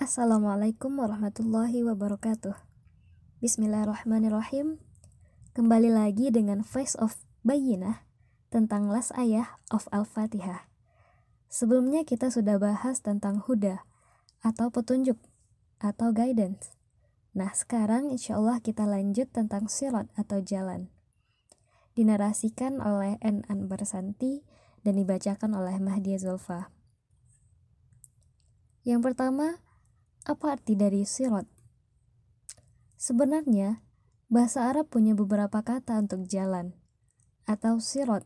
Assalamualaikum warahmatullahi wabarakatuh. Bismillahirrahmanirrahim. Kembali lagi dengan Face of Bayinah tentang las ayah of Al-Fatihah. Sebelumnya kita sudah bahas tentang huda atau petunjuk atau guidance. Nah sekarang insya Allah kita lanjut tentang sirat atau jalan. Dinarasikan oleh N. Anbar Santi dan dibacakan oleh Mahdi Zulfa. Yang pertama, apa arti dari sirat? Sebenarnya, bahasa Arab punya beberapa kata untuk jalan atau sirat.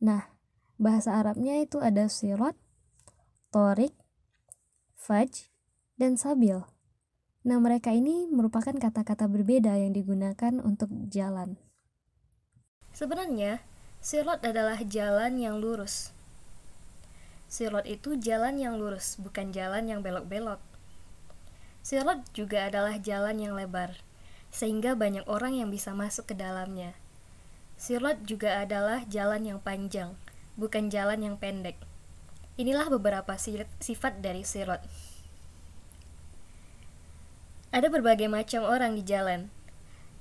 Nah, bahasa Arabnya itu ada sirat, torik, faj, dan sabil. Nah, mereka ini merupakan kata-kata berbeda yang digunakan untuk jalan. Sebenarnya, sirat adalah jalan yang lurus. Sirot itu jalan yang lurus, bukan jalan yang belok-belok. Sirot juga adalah jalan yang lebar, sehingga banyak orang yang bisa masuk ke dalamnya. Sirot juga adalah jalan yang panjang, bukan jalan yang pendek. Inilah beberapa sifat dari sirot. Ada berbagai macam orang di jalan.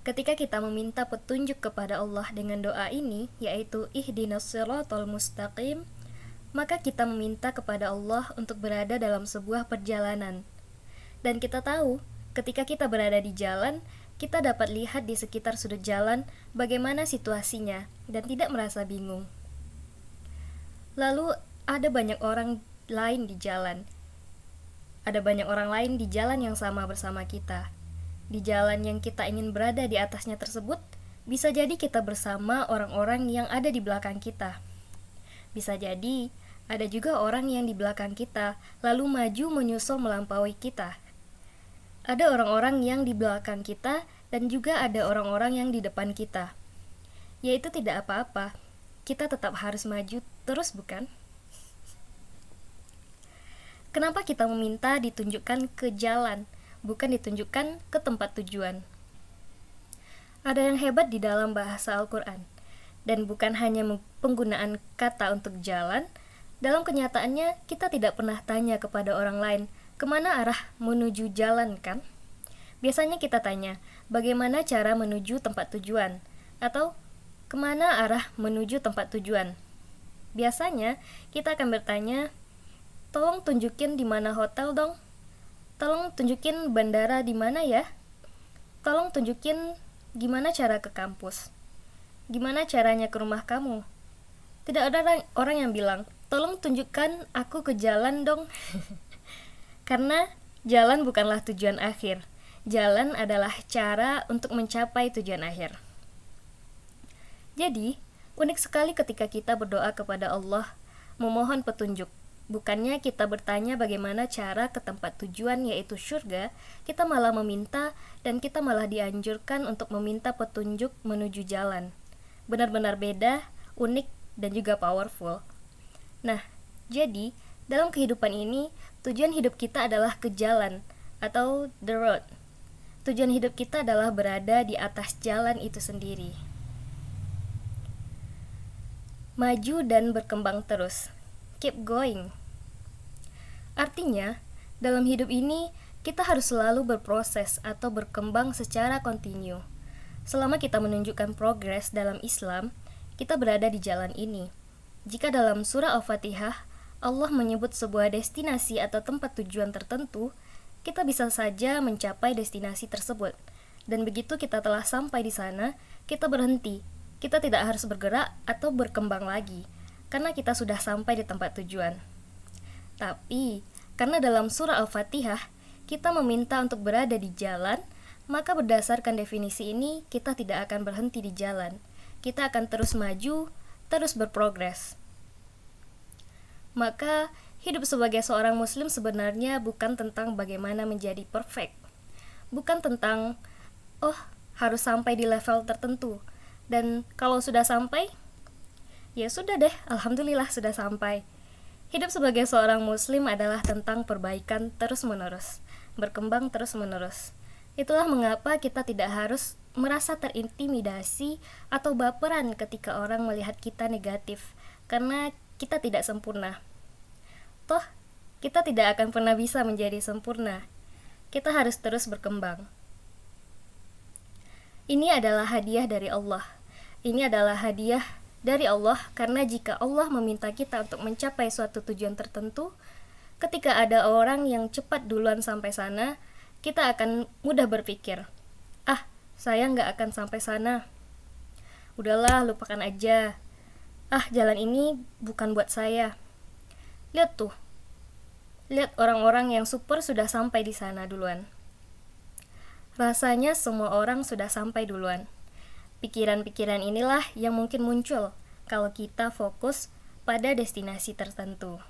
Ketika kita meminta petunjuk kepada Allah dengan doa ini, yaitu ihdinas siratal mustaqim, maka kita meminta kepada Allah untuk berada dalam sebuah perjalanan. Dan kita tahu, ketika kita berada di jalan, kita dapat lihat di sekitar sudut jalan bagaimana situasinya dan tidak merasa bingung. Lalu, ada banyak orang lain di jalan. Ada banyak orang lain di jalan yang sama bersama kita. Di jalan yang kita ingin berada di atasnya tersebut, bisa jadi kita bersama orang-orang yang ada di belakang kita. Bisa jadi ada juga orang yang di belakang kita, lalu maju menyusul melampaui kita. Ada orang-orang yang di belakang kita, dan juga ada orang-orang yang di depan kita. Yaitu tidak apa-apa, kita tetap harus maju terus, bukan? Kenapa kita meminta ditunjukkan ke jalan, bukan ditunjukkan ke tempat tujuan? Ada yang hebat di dalam bahasa Al-Quran, dan bukan hanya penggunaan kata untuk jalan, dalam kenyataannya, kita tidak pernah tanya kepada orang lain, ke mana arah menuju jalan kan? Biasanya kita tanya, bagaimana cara menuju tempat tujuan? Atau, ke mana arah menuju tempat tujuan? Biasanya, kita akan bertanya, tolong tunjukin di mana hotel dong? Tolong tunjukin bandara di mana ya? Tolong tunjukin gimana cara ke kampus? Gimana caranya ke rumah kamu? Tidak ada orang yang bilang, tolong tunjukkan aku ke jalan dong. Karena jalan bukanlah tujuan akhir. Jalan adalah cara untuk mencapai tujuan akhir. Jadi, unik sekali ketika kita berdoa kepada Allah, memohon petunjuk. Bukannya kita bertanya bagaimana cara ke tempat tujuan yaitu surga, kita malah meminta dan kita malah dianjurkan untuk meminta petunjuk menuju jalan. Benar-benar beda, unik, dan juga powerful. Nah, jadi dalam kehidupan ini tujuan hidup kita adalah ke jalan atau the road. Tujuan hidup kita adalah berada di atas jalan itu sendiri. Maju dan berkembang terus. Keep going. Artinya, dalam hidup ini kita harus selalu berproses atau berkembang secara kontinu. Selama kita menunjukkan progres dalam Islam, kita berada di jalan ini jika dalam surah Al-Fatihah Allah menyebut sebuah destinasi atau tempat tujuan tertentu, kita bisa saja mencapai destinasi tersebut. Dan begitu kita telah sampai di sana, kita berhenti. Kita tidak harus bergerak atau berkembang lagi, karena kita sudah sampai di tempat tujuan. Tapi, karena dalam surah Al-Fatihah, kita meminta untuk berada di jalan, maka berdasarkan definisi ini, kita tidak akan berhenti di jalan. Kita akan terus maju, terus berprogres. Maka, hidup sebagai seorang muslim sebenarnya bukan tentang bagaimana menjadi perfect. Bukan tentang oh, harus sampai di level tertentu. Dan kalau sudah sampai, ya sudah deh, alhamdulillah sudah sampai. Hidup sebagai seorang muslim adalah tentang perbaikan terus-menerus, berkembang terus-menerus. Itulah mengapa kita tidak harus merasa terintimidasi atau baperan ketika orang melihat kita negatif, karena kita tidak sempurna. Toh, kita tidak akan pernah bisa menjadi sempurna. Kita harus terus berkembang. Ini adalah hadiah dari Allah. Ini adalah hadiah dari Allah karena jika Allah meminta kita untuk mencapai suatu tujuan tertentu, ketika ada orang yang cepat duluan sampai sana, kita akan mudah berpikir, saya nggak akan sampai sana. Udahlah, lupakan aja. Ah, jalan ini bukan buat saya. Lihat tuh, lihat orang-orang yang super sudah sampai di sana duluan. Rasanya semua orang sudah sampai duluan. Pikiran-pikiran inilah yang mungkin muncul kalau kita fokus pada destinasi tertentu.